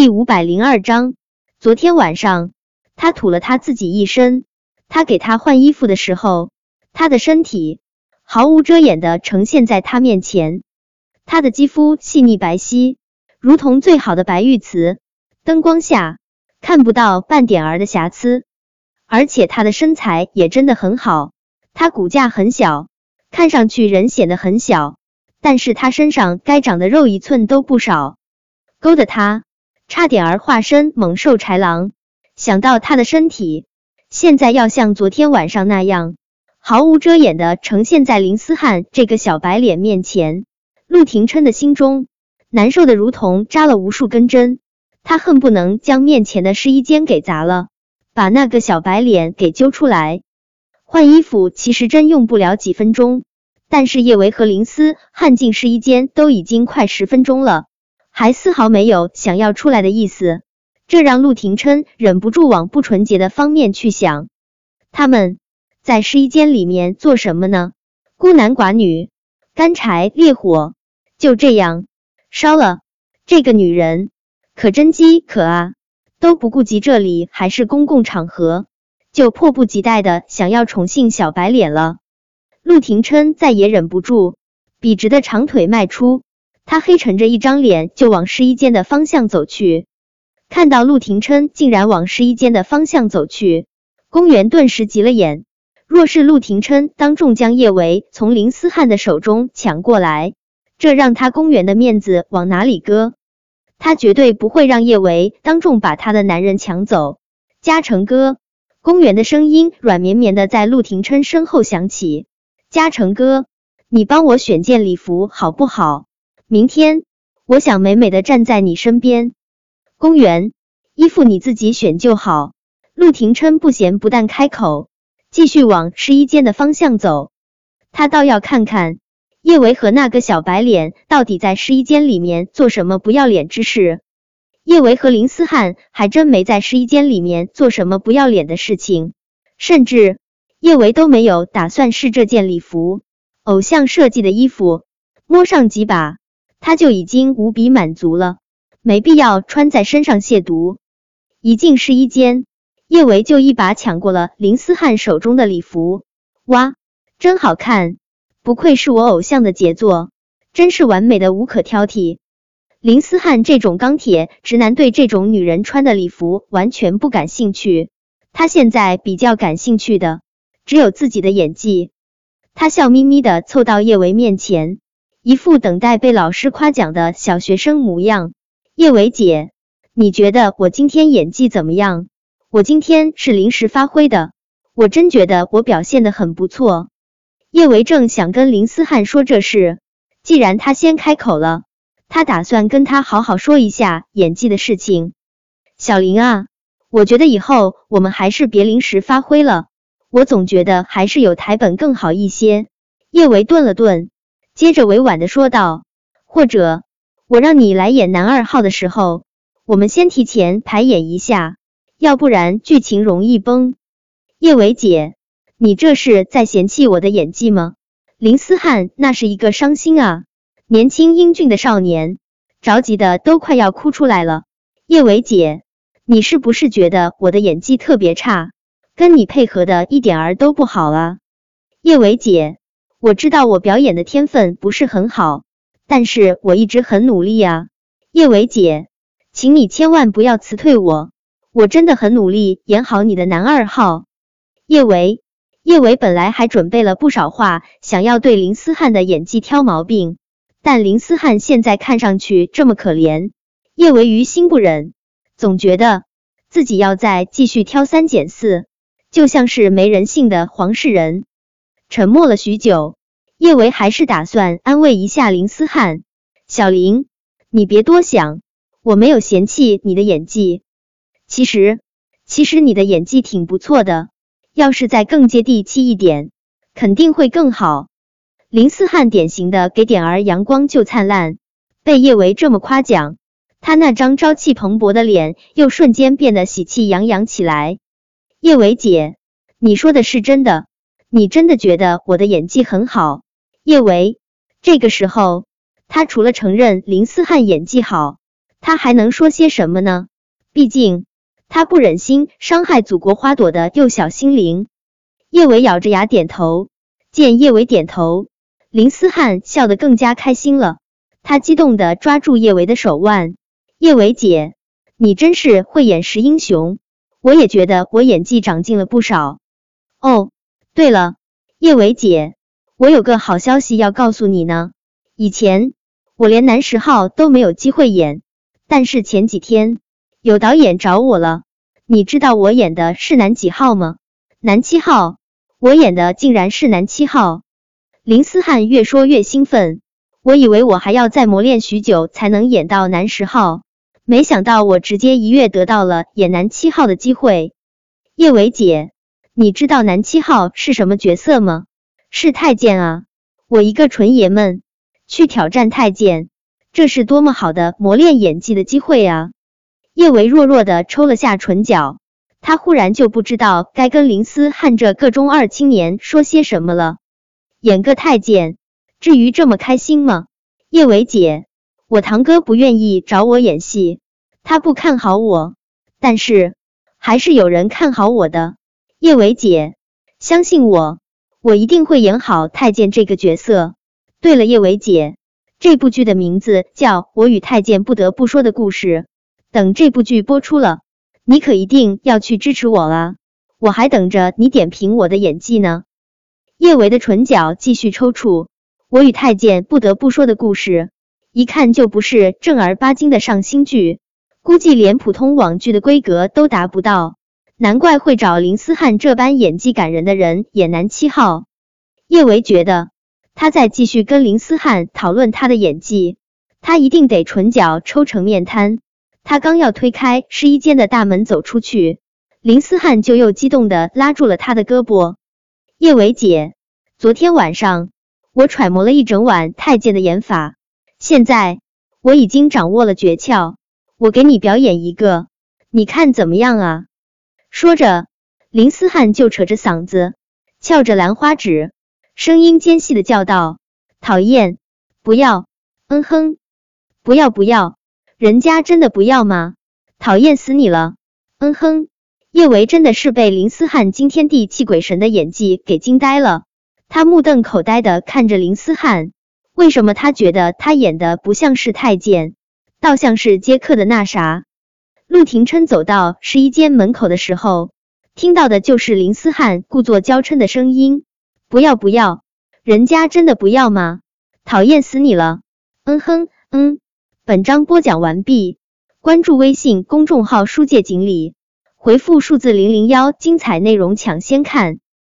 第五百零二章，昨天晚上他吐了他自己一身。他给他换衣服的时候，他的身体毫无遮掩的呈现在他面前。他的肌肤细腻白皙，如同最好的白玉瓷，灯光下看不到半点儿的瑕疵。而且他的身材也真的很好，他骨架很小，看上去人显得很小，但是他身上该长的肉一寸都不少，勾得他。差点儿化身猛兽豺狼，想到他的身体现在要像昨天晚上那样毫无遮掩的呈现在林思汉这个小白脸面前，陆廷琛的心中难受的如同扎了无数根针，他恨不能将面前的试衣间给砸了，把那个小白脸给揪出来换衣服。其实真用不了几分钟，但是叶维和林思汉进试衣间都已经快十分钟了。还丝毫没有想要出来的意思，这让陆廷琛忍不住往不纯洁的方面去想。他们在试衣间里面做什么呢？孤男寡女，干柴烈火，就这样烧了。这个女人可真饥渴啊，都不顾及这里还是公共场合，就迫不及待的想要宠幸小白脸了。陆廷琛再也忍不住，笔直的长腿迈出。他黑沉着一张脸就往试衣间的方向走去，看到陆廷琛竟然往试衣间的方向走去，公园顿时急了眼。若是陆廷琛当众将叶维从林思汉的手中抢过来，这让他公园的面子往哪里搁？他绝对不会让叶维当众把他的男人抢走。嘉诚哥，公园的声音软绵绵的在陆廷琛身后响起。嘉诚哥，你帮我选件礼服好不好？明天我想美美的站在你身边。公园衣服你自己选就好。陆廷琛不咸不淡开口，继续往试衣间的方向走。他倒要看看叶维和那个小白脸到底在试衣间里面做什么不要脸之事。叶维和林思汉还真没在试衣间里面做什么不要脸的事情，甚至叶维都没有打算试这件礼服，偶像设计的衣服，摸上几把。他就已经无比满足了，没必要穿在身上亵渎。一进试衣间，叶维就一把抢过了林思汉手中的礼服。哇，真好看，不愧是我偶像的杰作，真是完美的无可挑剔。林思汉这种钢铁直男对这种女人穿的礼服完全不感兴趣，他现在比较感兴趣的只有自己的演技。他笑眯眯的凑到叶维面前。一副等待被老师夸奖的小学生模样。叶伟姐，你觉得我今天演技怎么样？我今天是临时发挥的，我真觉得我表现的很不错。叶维正想跟林思汉说这事，既然他先开口了，他打算跟他好好说一下演技的事情。小林啊，我觉得以后我们还是别临时发挥了，我总觉得还是有台本更好一些。叶维顿了顿。接着委婉的说道：“或者我让你来演男二号的时候，我们先提前排演一下，要不然剧情容易崩。”叶伟姐，你这是在嫌弃我的演技吗？林思汉那是一个伤心啊，年轻英俊的少年，着急的都快要哭出来了。叶伟姐，你是不是觉得我的演技特别差，跟你配合的一点儿都不好啊？叶伟姐。我知道我表演的天分不是很好，但是我一直很努力啊，叶伟姐，请你千万不要辞退我，我真的很努力演好你的男二号。叶维，叶维本来还准备了不少话，想要对林思汉的演技挑毛病，但林思汉现在看上去这么可怜，叶维于心不忍，总觉得自己要再继续挑三拣四，就像是没人性的黄世仁。沉默了许久，叶维还是打算安慰一下林思汉：“小林，你别多想，我没有嫌弃你的演技。其实，其实你的演技挺不错的，要是再更接地气一点，肯定会更好。”林思汉典型的给点儿阳光就灿烂，被叶维这么夸奖，他那张朝气蓬勃的脸又瞬间变得喜气洋洋起来。叶维姐，你说的是真的？你真的觉得我的演技很好，叶维？这个时候，他除了承认林思汉演技好，他还能说些什么呢？毕竟他不忍心伤害祖国花朵的幼小心灵。叶维咬着牙点头。见叶维点头，林思汉笑得更加开心了。他激动的抓住叶维的手腕：“叶维姐，你真是慧眼识英雄，我也觉得我演技长进了不少。哦，对了，叶伟姐，我有个好消息要告诉你呢。以前我连男十号都没有机会演，但是前几天有导演找我了。你知道我演的是男几号吗？男七号。我演的竟然是男七号。”林思汉越说越兴奋。我以为我还要再磨练许久才能演到男十号，没想到我直接一跃得到了演男七号的机会。叶伟姐，你知道男七号是什么角色吗？是太监啊！我一个纯爷们去挑战太监，这是多么好的磨练演技的机会啊！叶维弱弱的抽了下唇角，他忽然就不知道该跟林思汉这个中二青年说些什么了。演个太监。至于这么开心吗？叶维姐，我堂哥不愿意找我演戏，他不看好我，但是还是有人看好我的。叶伟姐，相信我，我一定会演好太监这个角色。对了，叶伟姐，这部剧的名字叫《我与太监不得不说的故事》。等这部剧播出了，你可一定要去支持我啊！我还等着你点评我的演技呢。叶维的唇角继续抽搐。我与太监不得不说的故事，一看就不是正儿八经的上新剧，估计连普通网剧的规格都达不到，难怪会找林思汉这般演技感人的人演男七号。叶维觉得他在继续跟林思汉讨论他的演技，他一定得唇角抽成面瘫。他刚要推开试衣间的大门走出去，林思汉就又激动的拉住了他的胳膊。叶维姐，昨天晚上。我揣摩了一整晚太监的演法，现在我已经掌握了诀窍，我给你表演一个，你看怎么样啊？说着，林思汉就扯着嗓子，翘着兰花指，声音尖细的叫道：“讨厌，不要，嗯哼，不要不要，人家真的不要吗？讨厌死你了，嗯哼。”叶维真的是被林思汉惊天地泣鬼神的演技给惊呆了。他目瞪口呆的看着林思汉，为什么他觉得他演的不像是太监，倒像是接客的那啥？陆廷琛走到试衣间门口的时候，听到的就是林思汉故作娇嗔的声音：“不要不要，人家真的不要吗？讨厌死你了！”嗯哼嗯。本章播讲完毕，关注微信公众号“书界锦鲤”，回复数字零零幺，精彩内容抢先看。